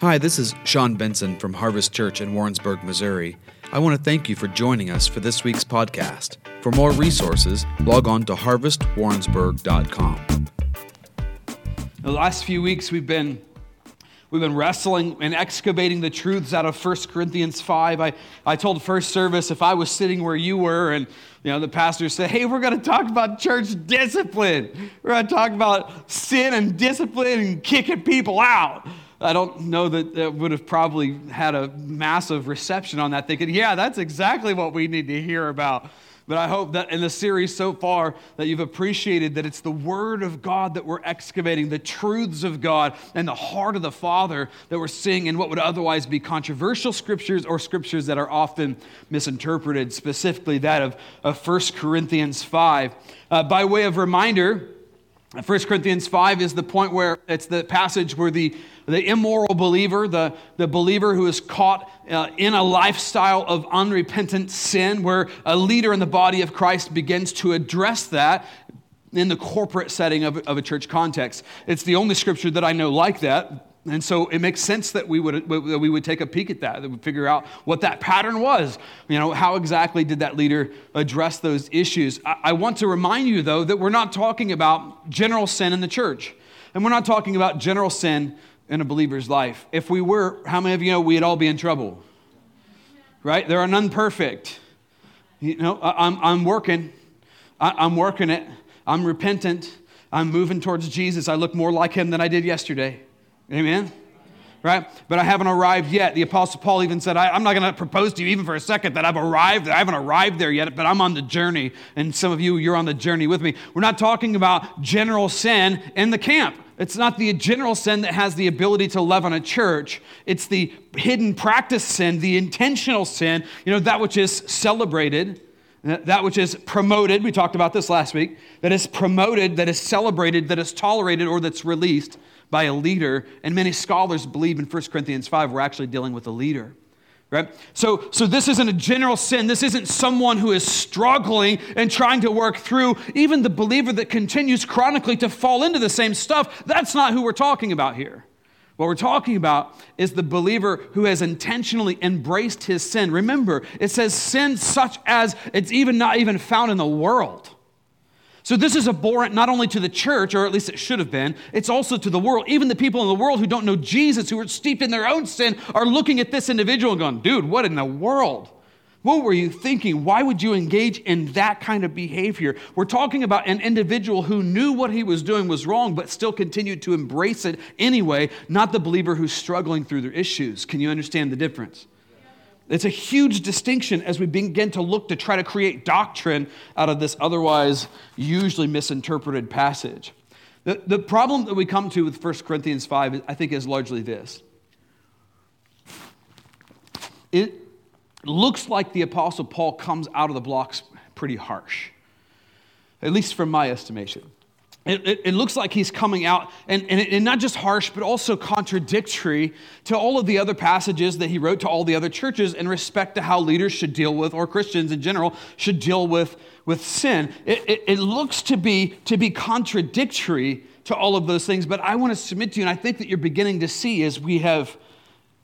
Hi, this is Shawn Benson from Harvest Church in Warrensburg, Missouri. I want to thank you for joining us for this week's podcast. For more resources, log on to harvestwarrensburg.com. The last few weeks we've been we've been wrestling and excavating the truths out of 1 Corinthians 5. I, I told first service if I was sitting where you were and you know the pastor said, Hey, we're gonna talk about church discipline. We're gonna talk about sin and discipline and kicking people out. I don't know that that would have probably had a massive reception on that, thinking, yeah, that's exactly what we need to hear about. But I hope that in the series so far that you've appreciated that it's the Word of God that we're excavating, the truths of God and the heart of the Father that we're seeing in what would otherwise be controversial scriptures or scriptures that are often misinterpreted, specifically that of, of 1 Corinthians 5. Uh, by way of reminder, 1 Corinthians 5 is the point where it's the passage where the the immoral believer, the, the believer who is caught uh, in a lifestyle of unrepentant sin, where a leader in the body of Christ begins to address that in the corporate setting of, of a church context. It's the only scripture that I know like that. And so it makes sense that we would, that we would take a peek at that, that we figure out what that pattern was. You know, how exactly did that leader address those issues? I, I want to remind you, though, that we're not talking about general sin in the church. And we're not talking about general sin in a believer's life. If we were, how many of you know we'd all be in trouble? Right? There are none perfect. You know, I'm, I'm working. I'm working it. I'm repentant. I'm moving towards Jesus. I look more like him than I did yesterday. Amen? Right? But I haven't arrived yet. The Apostle Paul even said, I, am not going to propose to you even for a second that I've arrived. I haven't arrived there yet, but I'm on the journey. And some of you, you're on the journey with me. We're not talking about general sin in the camp. It's not the general sin that has the ability to leaven a church. It's the hidden practice sin, the intentional sin, you know, that which is celebrated, that which is promoted. We talked about this last week. That is promoted, that is celebrated, that is tolerated, or that's released by a leader. And many scholars believe in 1 Corinthians 5, we're actually dealing with a leader right? So so this isn't a general sin. This isn't someone who is struggling and trying to work through even the believer that continues chronically to fall into the same stuff. That's not who we're talking about here. What we're talking about is the believer who has intentionally embraced his sin. Remember it says sin such as it's even not even found in the world so, this is abhorrent not only to the church, or at least it should have been, it's also to the world. Even the people in the world who don't know Jesus, who are steeped in their own sin, are looking at this individual and going, dude, what in the world? What were you thinking? Why would you engage in that kind of behavior? We're talking about an individual who knew what he was doing was wrong, but still continued to embrace it anyway, not the believer who's struggling through their issues. Can you understand the difference? It's a huge distinction as we begin to look to try to create doctrine out of this otherwise usually misinterpreted passage. The, the problem that we come to with 1 Corinthians 5, I think, is largely this. It looks like the Apostle Paul comes out of the blocks pretty harsh, at least from my estimation. It, it, it, looks like he's coming out, and, and, and not just harsh, but also contradictory to all of the other passages that he wrote to all the other churches in respect to how leaders should deal with, or Christians in general, should deal with, with sin. It, it, looks to be, to be contradictory to all of those things, but I want to submit to you, and I think that you're beginning to see as we have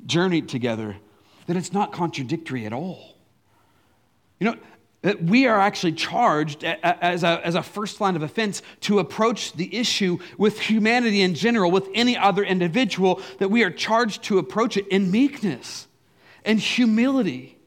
journeyed together, that it's not contradictory at all. You know, we are actually charged as a, as a first line of offense to approach the issue with humanity in general, with any other individual, that we are charged to approach it in meekness and humility,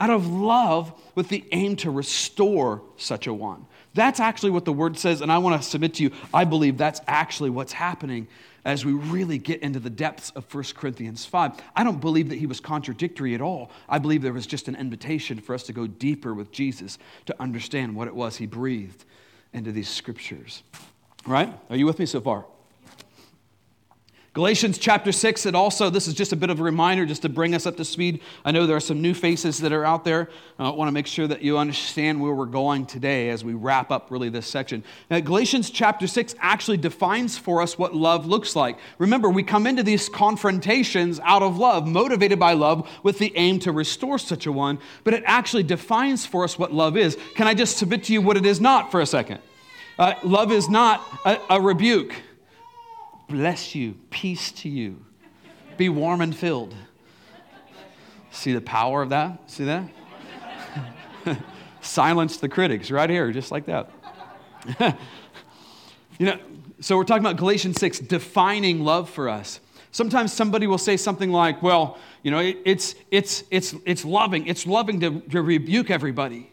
out of love, with the aim to restore such a one. That's actually what the word says, and I want to submit to you, I believe that's actually what's happening as we really get into the depths of 1 Corinthians 5. I don't believe that he was contradictory at all. I believe there was just an invitation for us to go deeper with Jesus to understand what it was he breathed into these scriptures. Right? Are you with me so far? Galatians chapter 6, it also, this is just a bit of a reminder just to bring us up to speed. I know there are some new faces that are out there. I want to make sure that you understand where we're going today as we wrap up really this section. Now, Galatians chapter 6 actually defines for us what love looks like. Remember, we come into these confrontations out of love, motivated by love, with the aim to restore such a one, but it actually defines for us what love is. Can I just submit to you what it is not for a second? Uh, love is not a, a rebuke bless you, peace to you. be warm and filled. See the power of that? See that? Silence the critics right here, just like that. you know, so we're talking about Galatians 6 defining love for us. Sometimes somebody will say something like, well, you know, it, it's, it's, it's, it's loving. It's loving to, to rebuke everybody.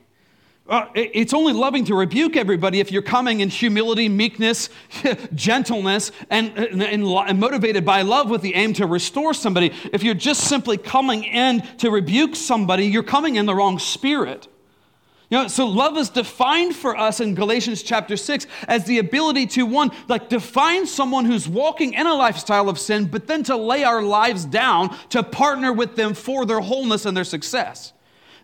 Uh, it's only loving to rebuke everybody if you're coming in humility, meekness, gentleness, and, and, and, motivated by love with the aim to restore somebody. If you're just simply coming in to rebuke somebody, you're coming in the wrong spirit. You know, so love is defined for us in Galatians chapter 6 as the ability to one, like define someone who's walking in a lifestyle of sin, but then to lay our lives down to partner with them for their wholeness and their success.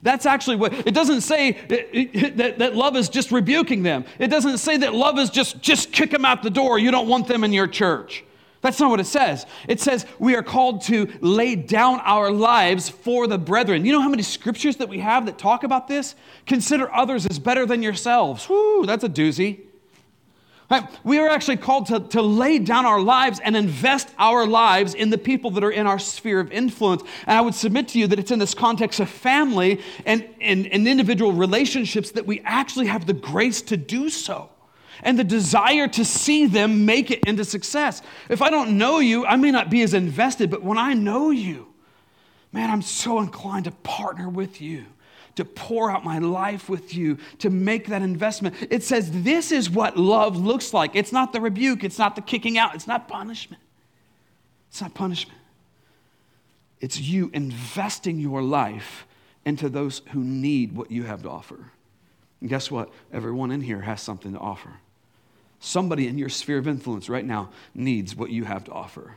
That's actually what it doesn't say that, that love is just rebuking them. It doesn't say that love is just just kick them out the door. You don't want them in your church. That's not what it says. It says we are called to lay down our lives for the brethren. You know how many scriptures that we have that talk about this? Consider others as better than yourselves. Whoo, that's a doozy. Right? We are actually called to, to lay down our lives and invest our lives in the people that are in our sphere of influence. And I would submit to you that it's in this context of family and, and, and individual relationships that we actually have the grace to do so and the desire to see them make it into success. If I don't know you, I may not be as invested, but when I know you, man, I'm so inclined to partner with you, to pour out my life with you, to make that investment. It says this is what love looks like. It's not the rebuke, it's not the kicking out, it's not punishment. It's not punishment. It's you investing your life into those who need what you have to offer. And guess what? Everyone in here has something to offer. Somebody in your sphere of influence right now needs what you have to offer.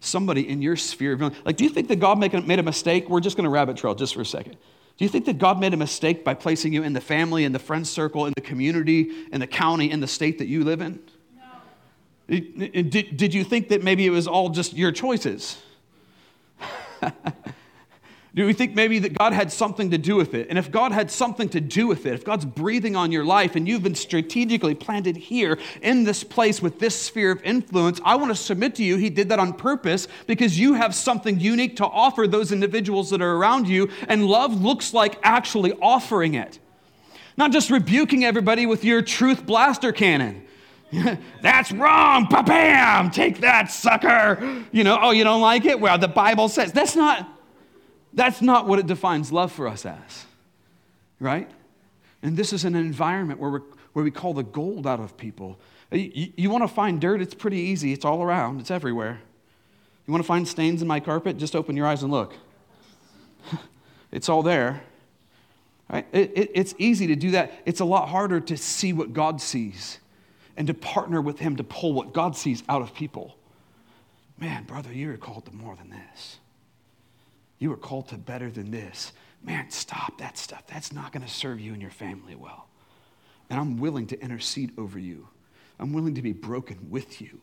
Somebody in your sphere of influence. Like, do you think that God made a mistake? We're just going to rabbit trail just for a second. Do you think that God made a mistake by placing you in the family, in the friend circle, in the community, in the county, in the state that you live in? No. Did, did you think that maybe it was all just your choices? Do we think maybe that God had something to do with it? And if God had something to do with it, if God's breathing on your life and you've been strategically planted here in this place with this sphere of influence, I want to submit to you, He did that on purpose because you have something unique to offer those individuals that are around you. And love looks like actually offering it, not just rebuking everybody with your truth blaster cannon. That's wrong. Bam! Take that, sucker. You know, oh, you don't like it? Well, the Bible says that's not that's not what it defines love for us as, right? And this is an environment where, we where we call the gold out of people. You, you want to find dirt? It's pretty easy. It's all around, it's everywhere. You want to find stains in my carpet? Just open your eyes and look. it's all there. Right? It, it, it's easy to do that. It's a lot harder to see what God sees and to partner with Him to pull what God sees out of people. Man, brother, you're called to more than this. You were called to better than this. Man, stop that stuff. That's not going to serve you and your family well. And I'm willing to intercede over you. I'm willing to be broken with you.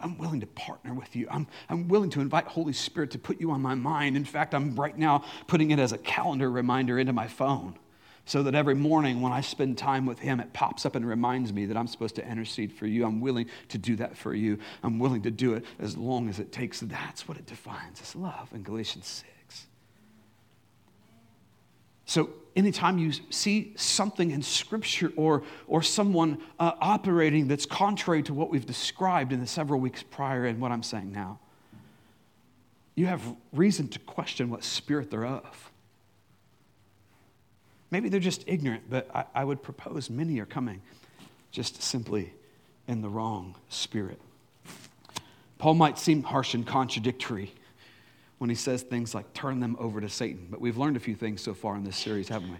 I'm willing to partner with you. I'm, I'm willing to invite Holy Spirit to put you on my mind. In fact, I'm right now putting it as a calendar reminder into my phone so that every morning when I spend time with Him, it pops up and reminds me that I'm supposed to intercede for you. I'm willing to do that for you. I'm willing to do it as long as it takes. That's what it defines as love in Galatians 6. So, anytime you see something in Scripture or, or someone uh, operating that's contrary to what we've described in the several weeks prior and what I'm saying now, you have reason to question what spirit they're of. Maybe they're just ignorant, but I, I would propose many are coming just simply in the wrong spirit. Paul might seem harsh and contradictory when he says things like turn them over to Satan, but we've learned a few things so far in this series, haven't we?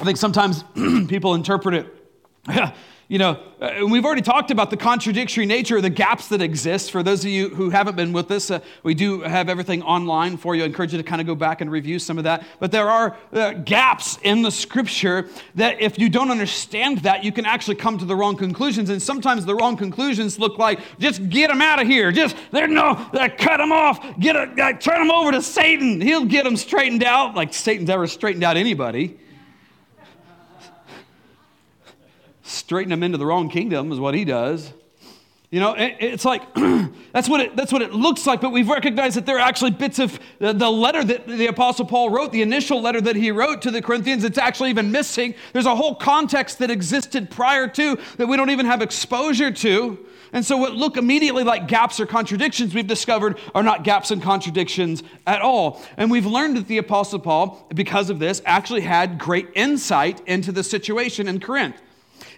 I think sometimes people interpret it you know, uh, we've already talked about the contradictory nature of the gaps that exist. For those of you who haven't been with us, uh, we do have everything online for you. I encourage you to kind of go back and review some of that. But there are uh, gaps in the scripture that if you don't understand that, you can actually come to the wrong conclusions. And sometimes the wrong conclusions look like just get them out of here. Just, there's no, uh, cut them off. Get a, uh, turn them over to Satan. He'll get them straightened out like Satan's ever straightened out anybody. Straighten them into the wrong kingdom is what he does. You know, it's like that's what it, that's what it looks like, but we've recognized that there are actually bits of the, the, letter that the Apostle Paul wrote, the initial letter that he wrote to the Corinthians, it's actually even missing. There's a whole context that existed prior to that we don't even have exposure to. And so, what look immediately like gaps or contradictions, we've discovered are not gaps and contradictions at all. And we've learned that the Apostle Paul, because of this, actually had great insight into the situation in Corinth.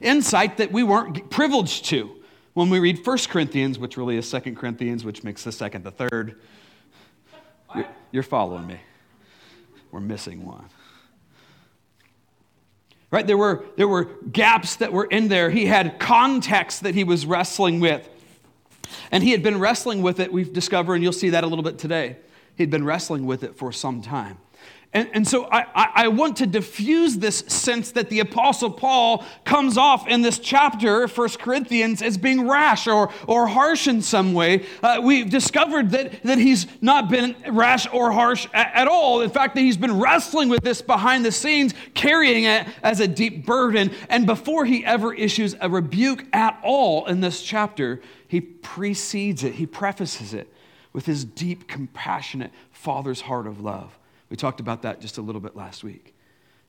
Insight that we weren't privileged to when we read 1 Corinthians, which really is 2 Corinthians, which makes the second the third. You're, you're following me. We're missing one. Right? There were, there were gaps that were in there. He had context that he was wrestling with. And he had been wrestling with it, we've discovered, and you'll see that a little bit today. He'd been wrestling with it for some time. And, and so I, I want to diffuse this sense that the Apostle Paul comes off in this chapter, 1 Corinthians, as being rash or, or harsh in some way. Uh, we've discovered that, that he's not been rash or harsh at, at all. In fact, that he's been wrestling with this behind the scenes, carrying it as a deep burden. And before he ever issues a rebuke at all in this chapter, he precedes it, he prefaces it with his deep, compassionate father's heart of love. We talked about that just a little bit last week.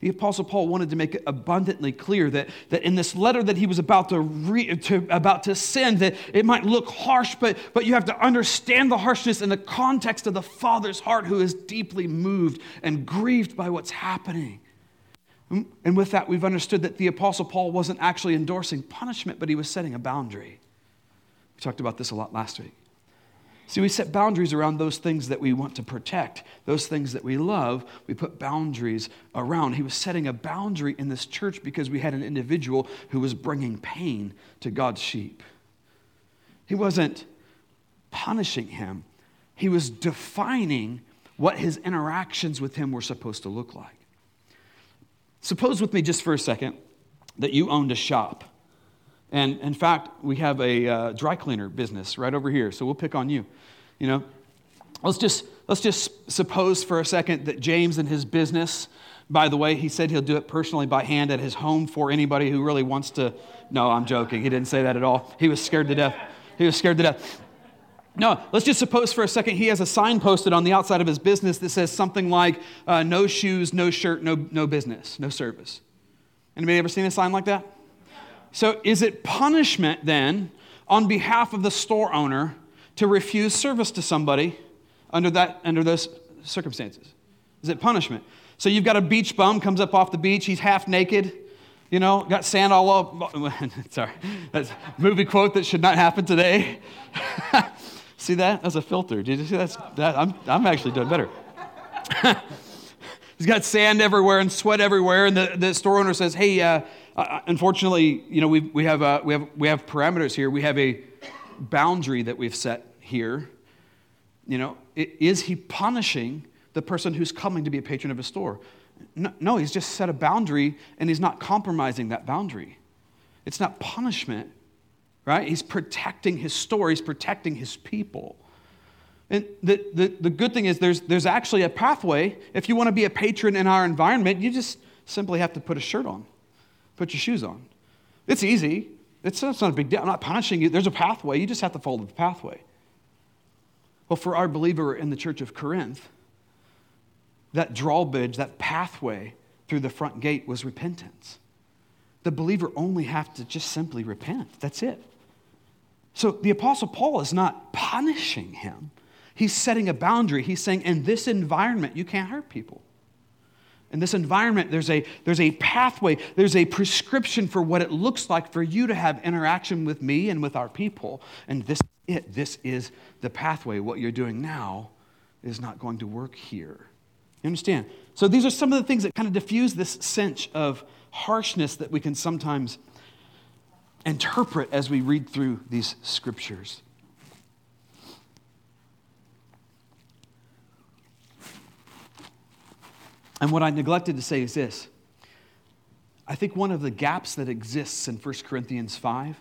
The Apostle Paul wanted to make it abundantly clear that, that in this letter that he was about to, re, to, about to send, that it might look harsh, but, but you have to understand the harshness in the context of the Father's heart who is deeply moved and grieved by what's happening. Mm, and with that, we've understood that the Apostle Paul wasn't actually endorsing punishment, but he was setting a boundary. We talked about this a lot last week. See, we set boundaries around those things that we want to protect, those things that we love. We put boundaries around. He was setting a boundary in this church because we had an individual who was bringing pain to God's sheep. He wasn't punishing him, he was defining what his interactions with him were supposed to look like. Suppose with me just for a second that you owned a shop and in fact, we have a uh, dry cleaner business right over here, so we'll pick on you. You know, let's just let's just suppose for a second that James and his business. By the way, he said he'll do it personally by hand at his home for anybody who really wants to. No, I'm joking. He didn't say that at all. He was scared to death. He was scared to death. No, let's just suppose for a second he has a sign posted on the outside of his business that says something like uh, no shoes, no shirt, no, no business, no service. Anybody ever seen a sign like that? So, is it punishment then on behalf of the store owner to refuse service to somebody under, that, under those circumstances? Is it punishment? So, you've got a beach bum comes up off the beach, he's half naked, you know, got sand all up. Sorry, that's a movie quote that should not happen today. see that? That's a filter. Did you see that? that I'm, I'm actually doing better. he's got sand everywhere and sweat everywhere, and the, the store owner says, Hey, uh, uh, unfortunately, you know, we, we, have, uh, we, have, we have parameters here. We have a boundary that we've set here. You know, is he punishing the person who's coming to be a patron of his store? No, no, he's just set a boundary and he's not compromising that boundary. It's not punishment, right? He's protecting his store, he's protecting his people. And the, the, the good thing is there's, there's actually a pathway. If you want to be a patron in our environment, you just simply have to put a shirt on. Put your shoes on. It's easy. It's, it's not a big deal. I'm not punishing you. There's a pathway. You just have to follow the pathway. Well, for our believer in the church of Corinth, that drawbridge, that pathway through the front gate was repentance. The believer only have to just simply repent. That's it. So the Apostle Paul is not punishing him. He's setting a boundary. He's saying, in this environment, you can't hurt people. In this environment, there's a, there's a pathway, there's a prescription for what it looks like for you to have interaction with me and with our people. And this is it. This is the pathway. What you're doing now is not going to work here. You understand? So these are some of the things that kind of diffuse this sense of harshness that we can sometimes interpret as we read through these scriptures. And what I neglected to say is this I think one of the gaps that exists in 1 Corinthians 5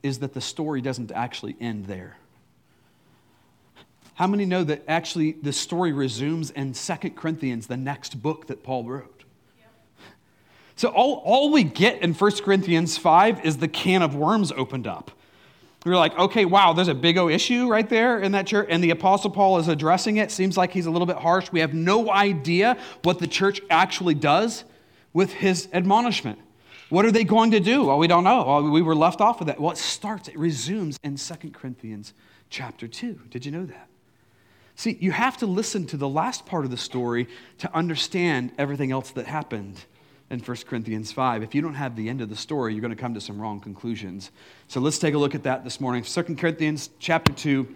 is that the story doesn't actually end there. How many know that actually the story resumes in 2 Corinthians, the next book that Paul wrote? So all, all we get in 1 Corinthians 5 is the can of worms opened up. You're like, okay, wow, there's a big O issue right there in that church, and the Apostle Paul is addressing it. Seems like he's a little bit harsh. We have no idea what the church actually does with his admonishment. What are they going to do? Well, we don't know. Well, we were left off of that. Well, it starts, it resumes in 2 Corinthians chapter 2. Did you know that? See, you have to listen to the last part of the story to understand everything else that happened in 1 Corinthians 5. If you don't have the end of the story, you're going to come to some wrong conclusions. So let's take a look at that this morning. 2 Corinthians chapter 2,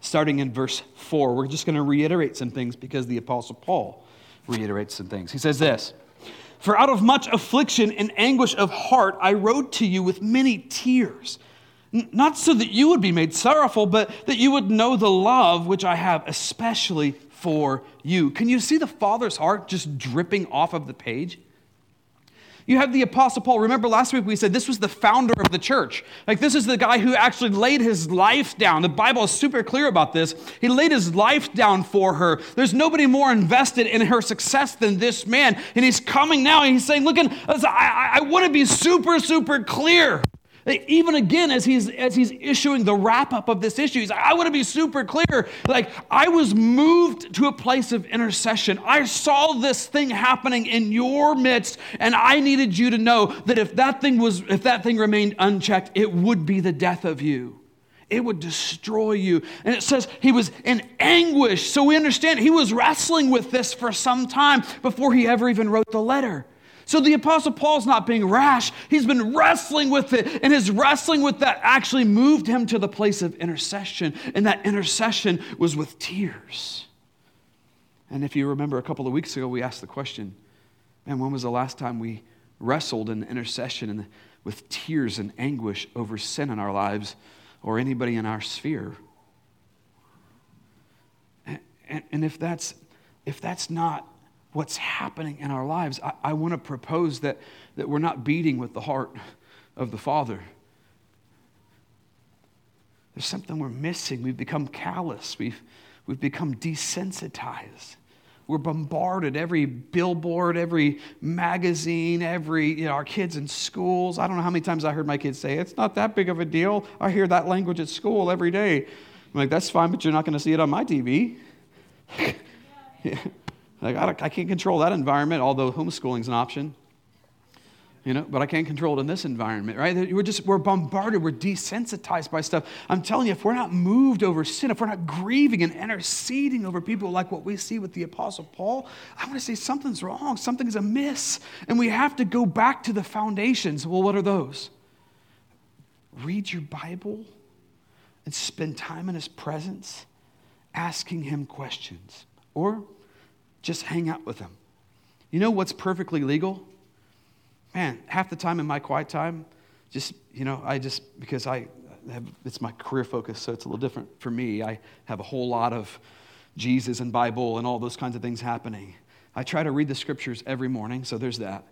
starting in verse 4. We're just going to reiterate some things because the Apostle Paul reiterates some things. He says this For out of much affliction and anguish of heart, I wrote to you with many tears. Not so that you would be made sorrowful, but that you would know the love which I have, especially for you. Can you see the Father's heart just dripping off of the page? You have the Apostle Paul. Remember last week we said this was the founder of the church. Like, this is the guy who actually laid his life down. The Bible is super clear about this. He laid his life down for her. There's nobody more invested in her success than this man. And he's coming now and he's saying, Look, I, I, I want to be super, super clear. Even again, as he's, as he's issuing the wrap up of this issue, he's like, I want to be super clear. Like, I was moved to a place of intercession. I saw this thing happening in your midst, and I needed you to know that if that thing was, if that thing remained unchecked, it would be the death of you. It would destroy you. And it says he was in anguish. So we understand he was wrestling with this for some time before he ever even wrote the letter. So the Apostle Paul's not being rash. He's been wrestling with it, and his wrestling with that actually moved him to the place of intercession. And that intercession was with tears. And if you remember a couple of weeks ago, we asked the question man, when was the last time we wrestled in intercession and with tears and anguish over sin in our lives or anybody in our sphere? And, and, and if, that's, if that's not what's happening in our lives, I, I want to propose that, that we're not beating with the heart of the Father. There's something we're missing. We've become callous, we've, we've become desensitized. We're bombarded every billboard, every magazine, every, you know, our kids in schools. I don't know how many times I heard my kids say, it's not that big of a deal. I hear that language at school every day. I'm like, that's fine, but you're not going to see it on my TV. yeah. Like, I, I can't control that environment, although homeschooling is an option. You know, but I can't control it in this environment, right? We're just, we're bombarded, we're desensitized by stuff. I'm telling you, if we're not moved over sin, if we're not grieving and interceding over people like what we see with the Apostle Paul, I want to say something's wrong, something's amiss. And we have to go back to the foundations. Well, what are those? Read your Bible and spend time in His presence asking Him questions. Or just hang out with them. You know what's perfectly legal? Man, half the time in my quiet time, just, you know, I just, because I have, it's my career focus, so it's a little different for me. I have a whole lot of Jesus and Bible and all those kinds of things happening. I try to read the scriptures every morning, so there's that.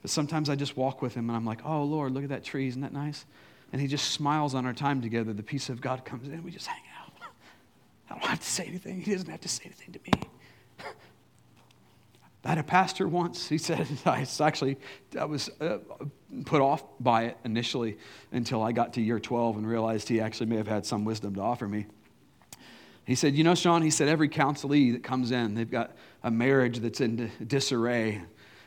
But sometimes I just walk with him and I'm like, oh, Lord, look at that tree. Isn't that nice? And he just smiles on our time together. The peace of God comes in. We just hang out. I don't have to say anything. He doesn't have to say anything to me. I had a pastor once. He said, I actually I was uh, put off by it initially until I got to year 12 and realized he actually may have had some wisdom to offer me. He said, You know, Shawn, he said, every counselee that comes in, they've got a marriage that's in disarray.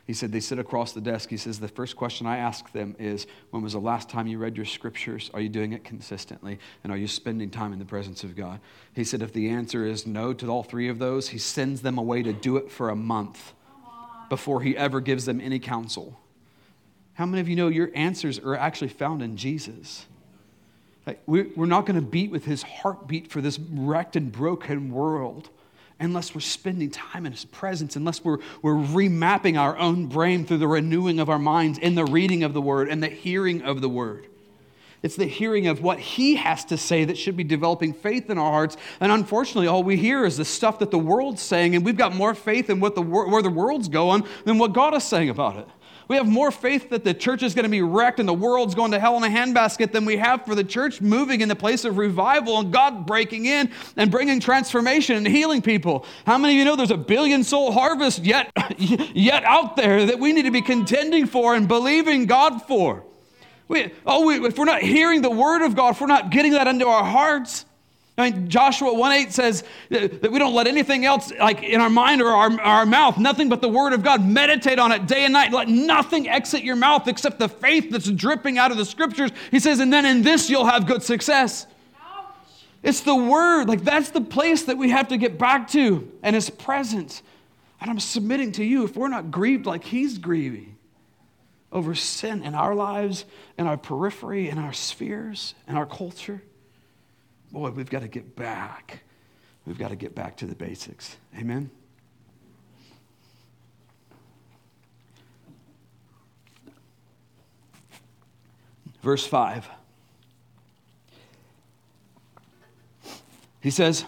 He said, They sit across the desk. He says, The first question I ask them is, When was the last time you read your scriptures? Are you doing it consistently? And are you spending time in the presence of God? He said, If the answer is no to all three of those, he sends them away to do it for a month before he ever gives them any counsel. How many of you know your answers are actually found in Jesus? We're not going to beat with his heartbeat for this wrecked and broken world unless we're spending time in his presence, unless we're, we're remapping our own brain through the renewing of our minds in the reading of the word and the hearing of the word. It's the hearing of what he has to say that should be developing faith in our hearts. And unfortunately, all we hear is the stuff that the world's saying, and we've got more faith in what the, where the world's going than what God is saying about it. We have more faith that the church is going to be wrecked and the world's going to hell in a handbasket than we have for the church moving in the place of revival and God breaking in and bringing transformation and healing people. How many of you know there's a billion soul harvest yet, yet out there that we need to be contending for and believing God for? We, oh, we, if we're not hearing the word of God, if we're not getting that into our hearts, I mean, Joshua 1 8 says that we don't let anything else, like in our mind or our, our mouth, nothing but the word of God. Meditate on it day and night. Let nothing exit your mouth except the faith that's dripping out of the scriptures. He says, and then in this you'll have good success. It's the word. Like that's the place that we have to get back to and his presence. And I'm submitting to you if we're not grieved like he's grieving over sin in our lives, in our periphery, in our spheres, in our culture, boy, we've got to get back. We've got to get back to the basics. Amen? Verse 5. He says,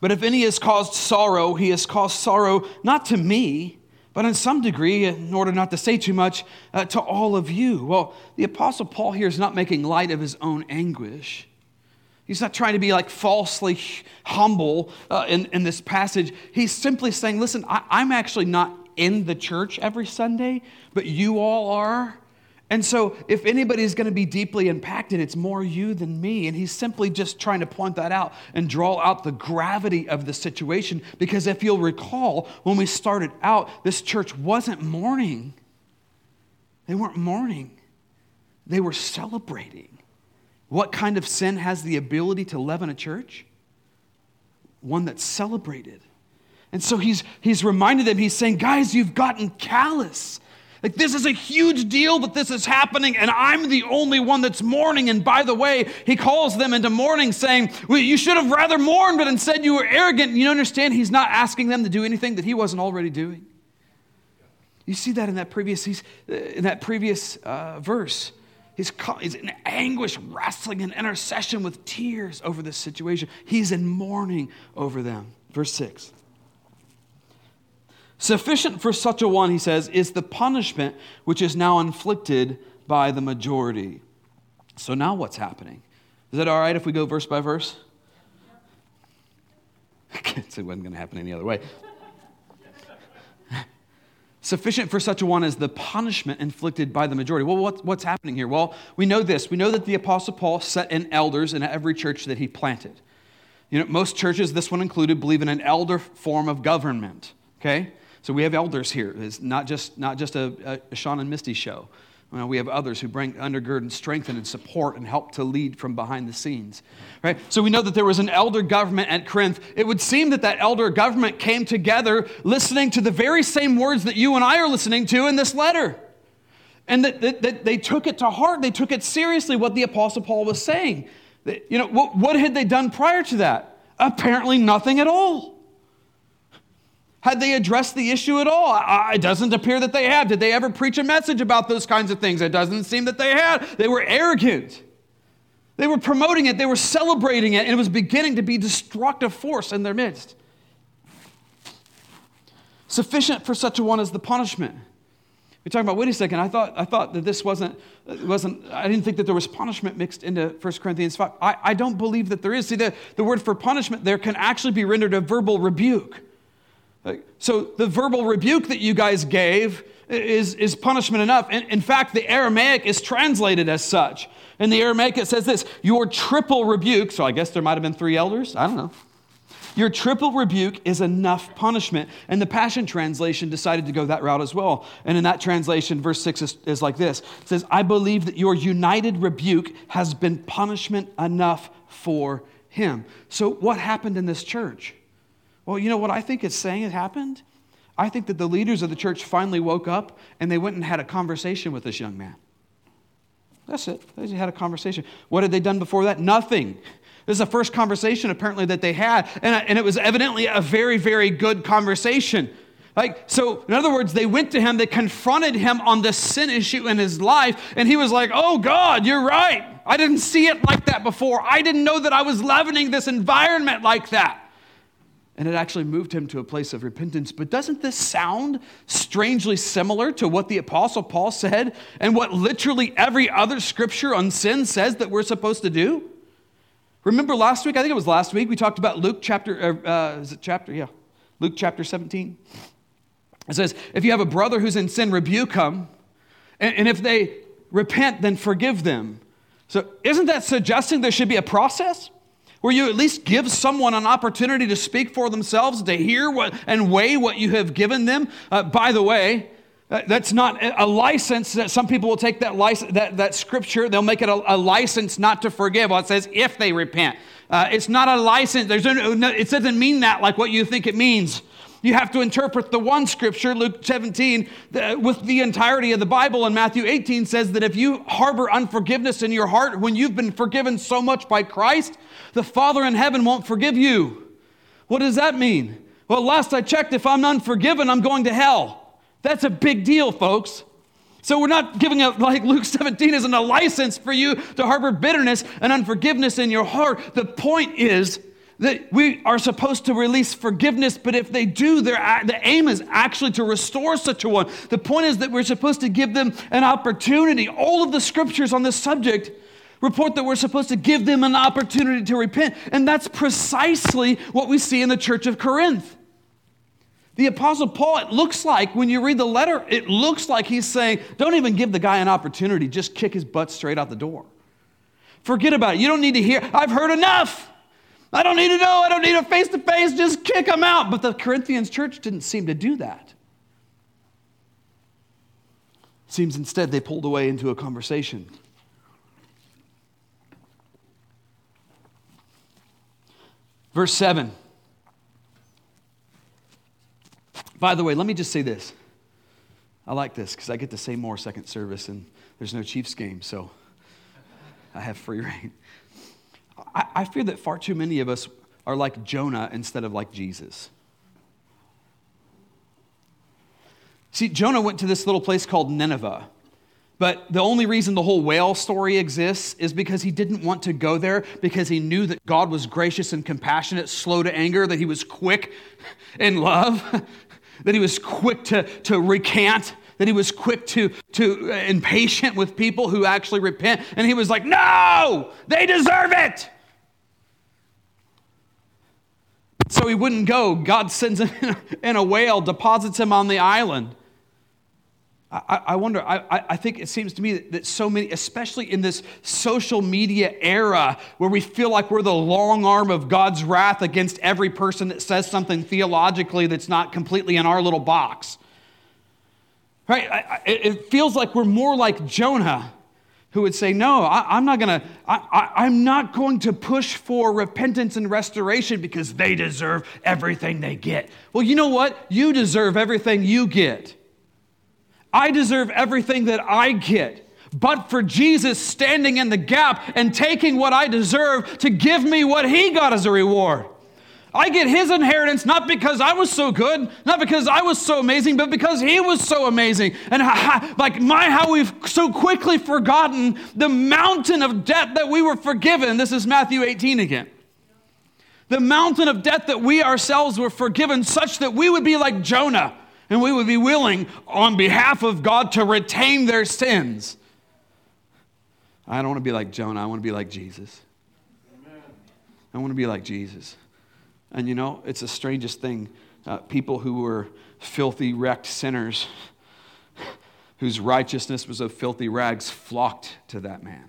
But if any has caused sorrow, he has caused sorrow not to me, but in some degree, in order not to say too much, uh, to all of you. Well, the Apostle Paul here is not making light of his own anguish. He's not trying to be like falsely humble uh, in, in this passage. He's simply saying, listen, I, I'm actually not in the church every Sunday, but you all are. And so, if anybody's going to be deeply impacted, it's more you than me. And he's simply just trying to point that out and draw out the gravity of the situation. Because if you'll recall, when we started out, this church wasn't mourning. They weren't mourning, they were celebrating. What kind of sin has the ability to leaven a church? One that's celebrated. And so he's, he's reminded them, he's saying, guys, you've gotten callous. Like, this is a huge deal that this is happening, and I'm the only one that's mourning. And by the way, he calls them into mourning, saying, well, You should have rather mourned, but instead you were arrogant. You understand? He's not asking them to do anything that he wasn't already doing. You see that in that previous, uh, in that previous uh, verse. He's, he's in anguish, wrestling in intercession with tears over this situation. He's in mourning over them. Verse 6. Sufficient for such a one, he says, is the punishment which is now inflicted by the majority. So now what's happening? Is that all right if we go verse by verse? it wasn't going to happen any other way. Sufficient for such a one is the punishment inflicted by the majority. Well, what, what's happening here? Well, we know this. We know that the Apostle Paul set in elders in every church that he planted. You know, most churches, this one included, believe in an elder form of government. Okay? So we have elders here. It's not just, not just a, a Shawn and Misty show. Well, we have others who bring undergird and strengthen and support and help to lead from behind the scenes. Right? So we know that there was an elder government at Corinth. It would seem that that elder government came together listening to the very same words that you and I are listening to in this letter. And that, that, that they took it to heart. They took it seriously what the Apostle Paul was saying. You know, what, what had they done prior to that? Apparently nothing at all. Had they addressed the issue at all? It doesn't appear that they have. Did they ever preach a message about those kinds of things? It doesn't seem that they had. They were arrogant. They were promoting it, they were celebrating it, and it was beginning to be destructive force in their midst. Sufficient for such a one as the punishment. We're talking about, wait a second, I thought, I thought that this wasn't, wasn't, I didn't think that there was punishment mixed into 1 Corinthians 5. I, I don't believe that there is. See, the, the word for punishment there can actually be rendered a verbal rebuke. So the verbal rebuke that you guys gave is, is punishment enough. In, in fact, the Aramaic is translated as such. In the Aramaic, it says this Your triple rebuke, so I guess there might have been three elders, I don't know. Your triple rebuke is enough punishment. And the Passion Translation decided to go that route as well. And in that translation, verse 6 is, is like this It says, I believe that your united rebuke has been punishment enough for him. So, what happened in this church? Well, you know what I think it's saying it happened? I think that the leaders of the church finally woke up and they went and had a conversation with this young man. That's it. They had a conversation. What had they done before that? Nothing. This is the first conversation apparently that they had, and, and it was evidently a very, very good conversation. Like, so in other words, they went to him, they confronted him on the sin issue in his life, and he was like, Oh God, you're right. I didn't see it like that before. I didn't know that I was leavening this environment like that and it actually moved him to a place of repentance. But doesn't this sound strangely similar to what the Apostle Paul said and what literally every other scripture on sin says that we're supposed to do? Remember last week, I think it was last week, we talked about Luke chapter, uh, uh is it chapter? Yeah, Luke chapter 17. It says, if you have a brother who's in sin, rebuke him. And, and if they repent, then forgive them. So, isn't that suggesting there should be a process? Where you at least give someone an opportunity to speak for themselves, to hear what and weigh what you have given them. Uh, by the way, that's not a license that some people will take that, license, that, that scripture, they'll make it a, a license not to forgive. Well, it says if they repent. Uh, it's not a license. There's no, it doesn't mean that like what you think it means. You have to interpret the one scripture, Luke 17, with the entirety of the Bible. And Matthew 18 says that if you harbor unforgiveness in your heart when you've been forgiven so much by Christ, the Father in heaven won't forgive you. What does that mean? Well, last I checked, if I'm unforgiven, I'm going to hell. That's a big deal, folks. So we're not giving a, like Luke 17 isn't a license for you to harbor bitterness and unforgiveness in your heart. The point is that we are supposed to release forgiveness, but if they do, the aim is actually to restore such a one. The point is that we're supposed to give them an opportunity. All of the scriptures on this subject report that we're supposed to give them an opportunity to repent. And that's precisely what we see in the church of Corinth. The Apostle Paul, it looks like, when you read the letter, it looks like he's saying, don't even give the guy an opportunity, just kick his butt straight out the door. Forget about it. You don't need to hear, I've heard enough. I don't need to know. I don't need a face to face. Just kick them out. But the Corinthians church didn't seem to do that. Seems instead they pulled away into a conversation. Verse 7. By the way, let me just say this. I like this because I get to say more second service and there's no Chiefs game, so I have free rein. I, I fear that far too many of us are like Jonah instead of like Jesus. See, Jonah went to this little place called Nineveh. But the only reason the whole whale story exists is because he didn't want to go there because he knew that God was gracious and compassionate, slow to anger, that he was quick in love. that he was quick to, to recant, that he was quick to, to uh, impatient with people who actually repent. And he was like, no, they deserve it. So he wouldn't go. God sends him in a whale, deposits him on the island. I, wonder, I, think it seems to me that, so many, especially in this social media era where we feel like we're the long arm of God's wrath against every person that says something theologically that's not completely in our little box. Right? It feels like we're more like Jonah who would say, No, I, am not gonna, I, I'm not going to push for repentance and restoration because they deserve everything they get. Well, you know what? You deserve everything you get. I deserve everything that I get. But for Jesus standing in the gap and taking what I deserve to give me what he got as a reward. I get his inheritance not because I was so good, not because I was so amazing, but because he was so amazing. And like my how we've so quickly forgotten the mountain of debt that we were forgiven. This is Matthew 18 again. The mountain of debt that we ourselves were forgiven such that we would be like Jonah and we would be willing on behalf of God to retain their sins. I don't want to be like Jonah, I want to be like Jesus. I want to be like Jesus. And you know, it's the strangest thing. Uh, people who were filthy, wrecked sinners, whose righteousness was of filthy rags, flocked to that man.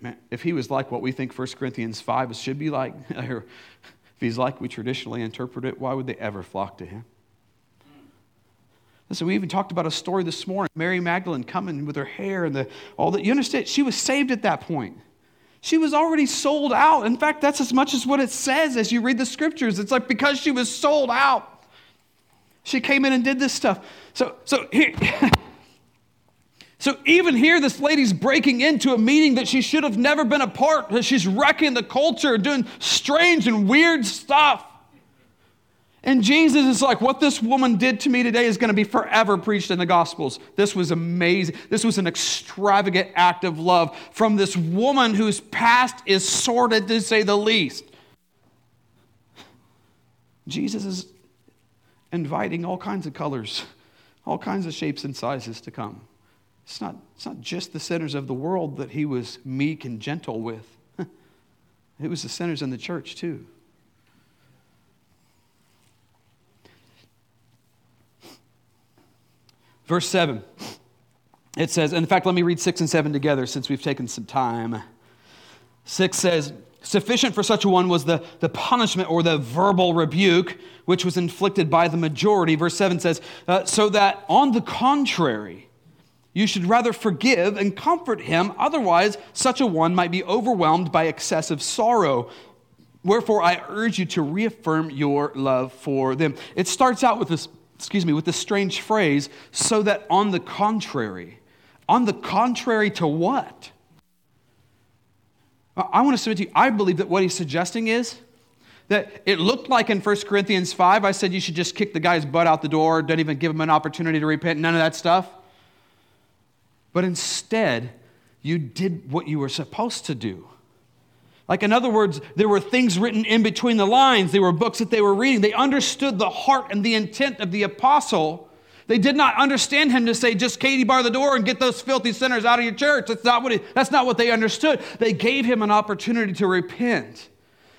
man if he was like what we think 1 Corinthians 5 should be like, If he's like we traditionally interpret it, why would they ever flock to him? Listen, we even talked about a story this morning. Mary Magdalene coming with her hair and the, all that. You understand? She was saved at that point. She was already sold out. In fact, that's as much as what it says as you read the scriptures. It's like because she was sold out, she came in and did this stuff. So, so here, So even here, this lady's breaking into a meeting that she should have never been a part. She's wrecking the culture, doing strange and weird stuff. And Jesus is like, what this woman did to me today is going to be forever preached in the Gospels. This was amazing. This was an extravagant act of love from this woman whose past is sordid, to say the least. Jesus is inviting all kinds of colors, all kinds of shapes and sizes to come. It's not, it's not just the sinners of the world that he was meek and gentle with, it was the sinners in the church too. Verse 7 it says, and in fact, let me read 6 and 7 together since we've taken some time. 6 says, Sufficient for such a one was the, the punishment or the verbal rebuke which was inflicted by the majority. Verse 7 says, uh, So that on the contrary, you should rather forgive and comfort him, otherwise, such a one might be overwhelmed by excessive sorrow. Wherefore, I urge you to reaffirm your love for them. It starts out with this, excuse me, with this strange phrase, so that on the contrary. On the contrary to what? I want to submit to you, I believe that what he's suggesting is that it looked like in 1 Corinthians 5, I said you should just kick the guy's butt out the door, don't even give him an opportunity to repent, none of that stuff. But instead, you did what you were supposed to do. Like, in other words, there were things written in between the lines. There were books that they were reading. They understood the heart and the intent of the apostle they did not understand him to say, just Katie bar the door and get those filthy sinners out of your church. That's not what, that's not what they understood. They gave him an opportunity to repent.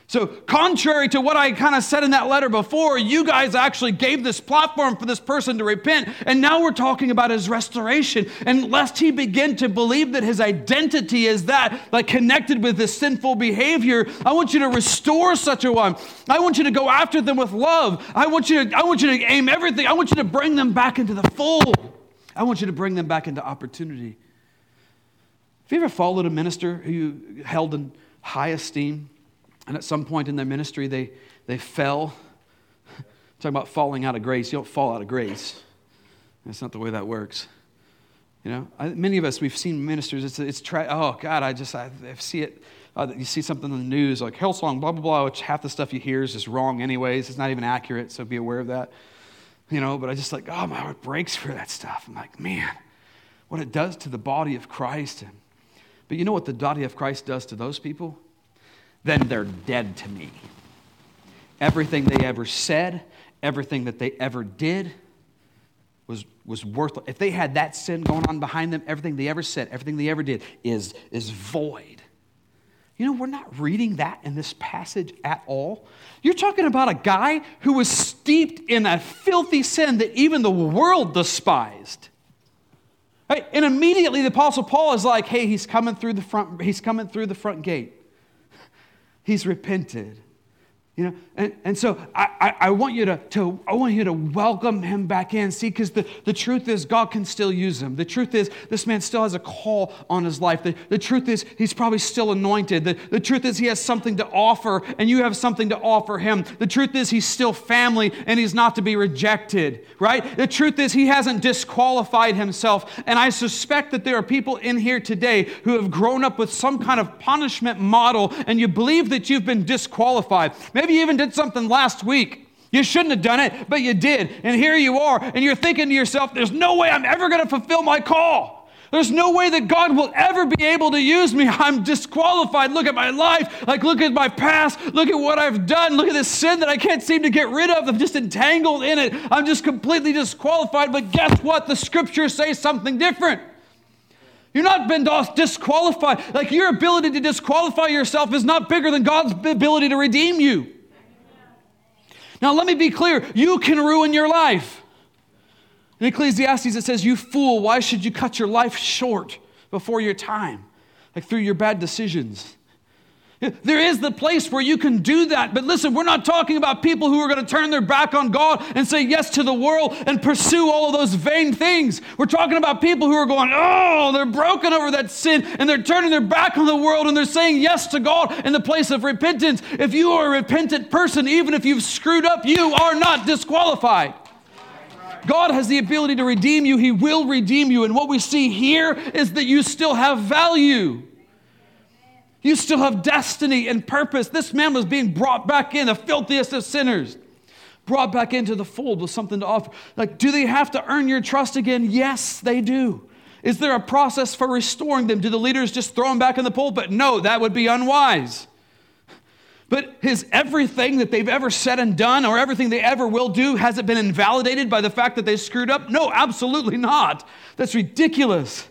So, contrary to what I kind of said in that letter before, you guys actually gave this platform for this person to repent. And now we're talking about his restoration. And lest he begin to believe that his identity is that, like connected with this sinful behavior, I want you to restore such a one. I want you to go after them with love. I want you to, I want you to aim everything. I want you to bring them back into the fold. I want you to bring them back into opportunity. Have you ever followed a minister who you held in high esteem? And at some point in their ministry, they, they fell. Talking about falling out of grace. You don't fall out of grace. That's not the way that works. You know, I, many of us, we've seen ministers, it's, it's tra- oh, God, I just, I, I see it. Uh, you see something in the news like Hillsong, blah, blah, blah, which half the stuff you hear is just wrong, anyways. It's not even accurate, so be aware of that. You know, but I just like, oh, my heart breaks for that stuff. I'm like, man, what it does to the body of Christ. And, but you know what the body of Christ does to those people? Then they're dead to me. Everything they ever said, everything that they ever did was, was worthless. If they had that sin going on behind them, everything they ever said, everything they ever did is, is void. You know, we're not reading that in this passage at all. You're talking about a guy who was steeped in a filthy sin that even the world despised. Right? And immediately the Apostle Paul is like, hey, he's coming through the front, he's coming through the front gate. He's repented. You know, and, and so I, I, I, want you to, to, I want you to welcome him back in. See, because the, the truth is God can still use him. The truth is this man still has a call on his life. The, the truth is he's probably still anointed. The, the truth is he has something to offer and you have something to offer him. The truth is he's still family and he's not to be rejected, right? The truth is he hasn't disqualified himself. And I suspect that there are people in here today who have grown up with some kind of punishment model and you believe that you've been disqualified. Maybe Maybe you even did something last week. You shouldn't have done it, but you did. And here you are, and you're thinking to yourself, there's no way I'm ever going to fulfill my call. There's no way that God will ever be able to use me. I'm disqualified. Look at my life. Like, look at my past. Look at what I've done. Look at this sin that I can't seem to get rid of. I'm just entangled in it. I'm just completely disqualified. But guess what? The scriptures say something different. You're not been disqualified. Like, your ability to disqualify yourself is not bigger than God's ability to redeem you. Now, let me be clear you can ruin your life. In Ecclesiastes, it says, You fool, why should you cut your life short before your time? Like through your bad decisions. There is the place where you can do that. But listen, we're not talking about people who are going to turn their back on God and say yes to the world and pursue all of those vain things. We're talking about people who are going, oh, they're broken over that sin and they're turning their back on the world and they're saying yes to God in the place of repentance. If you are a repentant person, even if you've screwed up, you are not disqualified. God has the ability to redeem you. He will redeem you. And what we see here is that you still have value. You still have destiny and purpose. This man was being brought back in, the filthiest of sinners, brought back into the fold with something to offer. Like, do they have to earn your trust again? Yes, they do. Is there a process for restoring them? Do the leaders just throw them back in the pulpit? But no, that would be unwise. But his everything that they've ever said and done, or everything they ever will do, has it been invalidated by the fact that they screwed up? No, absolutely not. That's ridiculous.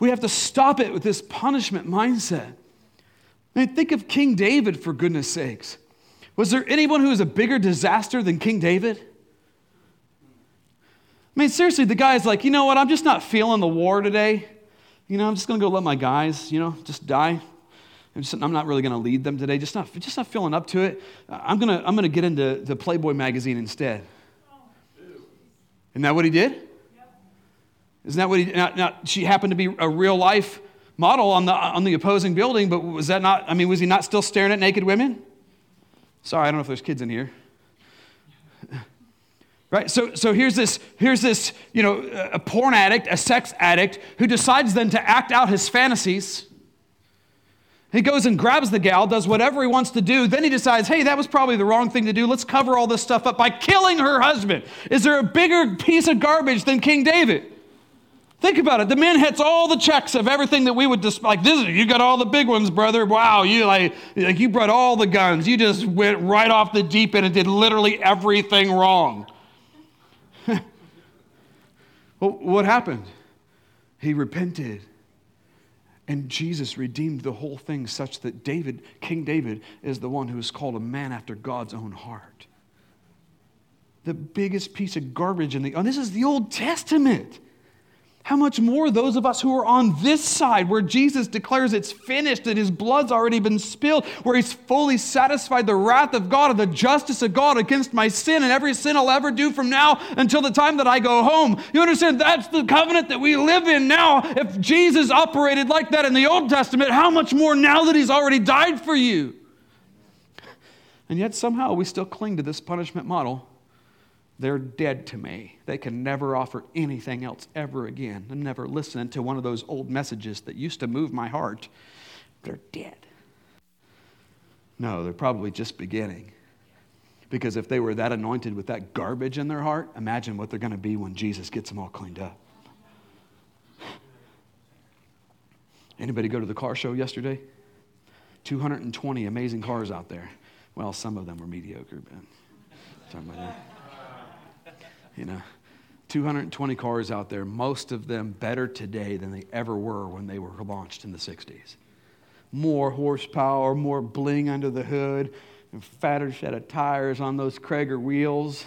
We have to stop it with this punishment mindset. I mean, think of King David, for goodness sakes. Was there anyone who was a bigger disaster than King David? I mean, seriously, the guy's like, you know what? I'm just not feeling the war today. You know, I'm just going to go let my guys, you know, just die. I'm, just, I'm not really going to lead them today. Just not, just not feeling up to it. I'm going to I'm to get into the Playboy magazine instead. Isn't that what he did? Isn't that what he? Now, now, she happened to be a real life model on the, on the opposing building, but was that not, I mean, was he not still staring at naked women? Sorry, I don't know if there's kids in here. Right? So, so here's this, here's this, you know, a porn addict, a sex addict, who decides then to act out his fantasies. He goes and grabs the gal, does whatever he wants to do. Then he decides, hey, that was probably the wrong thing to do. Let's cover all this stuff up by killing her husband. Is there a bigger piece of garbage than King David? Think about it. The man hits all the checks of everything that we would just like. This, you got all the big ones, brother. Wow, you like, like you brought all the guns. You just went right off the deep end and did literally everything wrong. well, what happened? He repented. And Jesus redeemed the whole thing such that David, King David, is the one who is called a man after God's own heart. The biggest piece of garbage in the, oh, this is the Old Testament. How much more those of us who are on this side, where Jesus declares it's finished, that his blood's already been spilled, where he's fully satisfied the wrath of God and the justice of God against my sin and every sin I'll ever do from now until the time that I go home. You understand? That's the covenant that we live in now. If Jesus operated like that in the Old Testament, how much more now that he's already died for you? And yet somehow we still cling to this punishment model they're dead to me. They can never offer anything else ever again I'm never listening to one of those old messages that used to move my heart. They're dead. No, they're probably just beginning. Because if they were that anointed with that garbage in their heart, imagine what they're going to be when Jesus gets them all cleaned up. Anybody go to the car show yesterday? 220 amazing cars out there. Well, some of them were mediocre, but talking about that. You know, 220 cars out there, most of them better today than they ever were when they were launched in the 60s. More horsepower, more bling under the hood, and fatter set of tires on those Cragar wheels.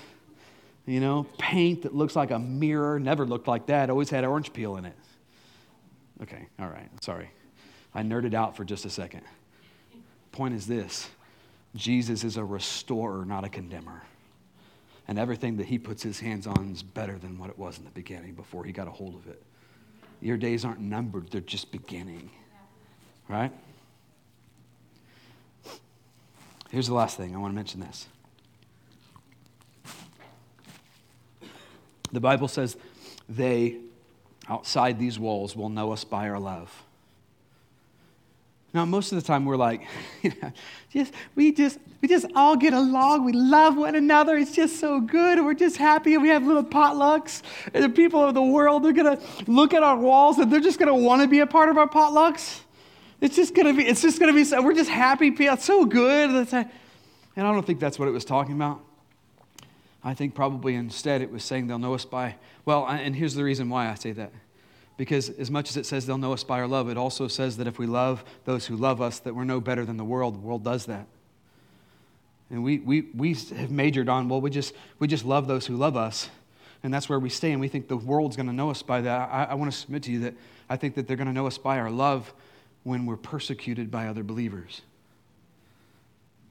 You know, paint that looks like a mirror, never looked like that, always had orange peel in it. Okay, all right, sorry. I nerded out for just a second. Point is this Jesus is a restorer, not a condemner and everything that he puts his hands on is better than what it was in the beginning before he got a hold of it. Your days aren't numbered, they're just beginning. Right? Here's the last thing I want to mention this. The Bible says they outside these walls will know us by our love. Now, most of the time we're like, just, we, just, we just all get along. We love one another. It's just so good. We're just happy. We have little potlucks. And the people of the world, they're going to look at our walls and they're just going to want to be a part of our potlucks. It's just going to be, it's just going to be, so, we're just happy. It's so good. And I don't think that's what it was talking about. I think probably instead it was saying they'll know us by, well, and here's the reason why I say that because as much as it says they'll know us by our love, it also says that if we love those who love us, that we're no better than the world. The world does that. And we, we, we have majored on, well, we just, we just love those who love us. And that's where we stay. And we think the world's going to know us by that. I, I want to submit to you that I think that they're going to know us by our love when we're persecuted by other believers,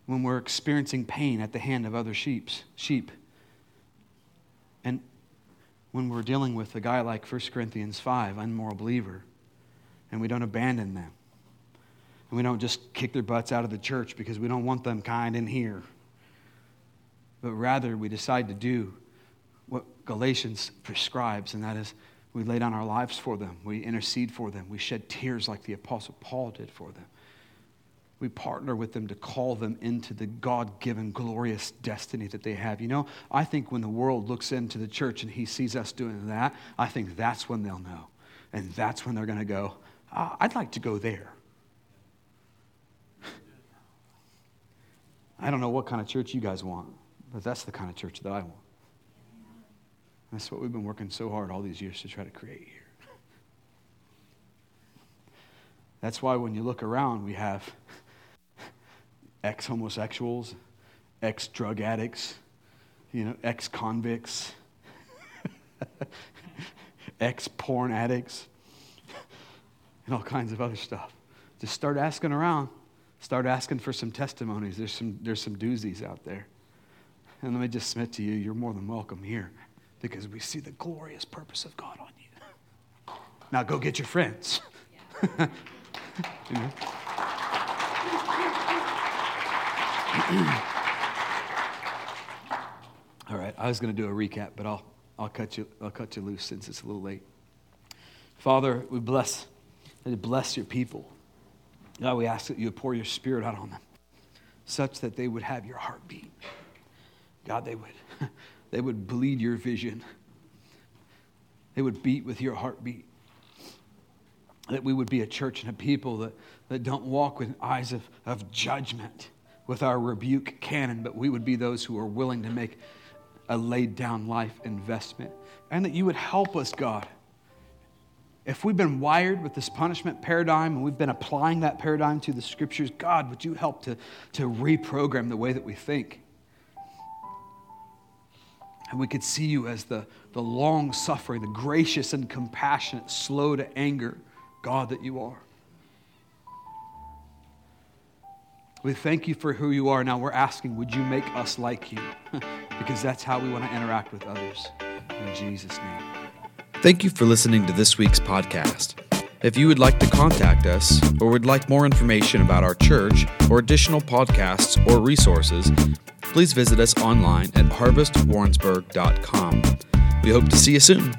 when we're experiencing pain at the hand of other sheeps, sheep. And when we're dealing with a guy like 1 Corinthians 5, unmoral believer, and we don't abandon them. And we don't just kick their butts out of the church because we don't want them kind in here. But rather, we decide to do what Galatians prescribes, and that is we lay down our lives for them, we intercede for them, we shed tears like the Apostle Paul did for them. We partner with them to call them into the God given glorious destiny that they have. You know, I think when the world looks into the church and he sees us doing that, I think that's when they'll know. And that's when they're going to go, oh, I'd like to go there. I don't know what kind of church you guys want, but that's the kind of church that I want. That's what we've been working so hard all these years to try to create here. That's why when you look around, we have ex homosexuals, ex drug addicts, you know, ex convicts. ex porn addicts, and all kinds of other stuff. Just start asking around. Start asking for some testimonies. There's some, there's some doozies out there. And let me just submit to you, you're more than welcome here because we see the glorious purpose of God on you. Now go get your friends. you know? All right, I was going to do a recap, but I'll, I'll, cut you, I'll cut you loose since it's a little late. Father, we bless, bless your people. God, we ask that you pour your spirit out on them such that they would have your heartbeat. God, they would, they would bleed your vision. They would beat with your heartbeat. That we would be a church and a people that, that don't walk with eyes of, of judgment with our rebuke cannon, but we would be those who are willing to make a laid down life investment. And that you would help us, God. If we've been wired with this punishment paradigm and we've been applying that paradigm to the scriptures, God, would you help to, to reprogram the way that we think? And we could see you as the, the long suffering, the gracious and compassionate, slow to anger God that you are. We thank you for who you are. Now we're asking, would you make us like you? because that's how we want to interact with others. In Jesus' name. Thank you for listening to this week's podcast. If you would like to contact us or would like more information about our church or additional podcasts or resources, please visit us online at harvestwarrensburg.com. We hope to see you soon.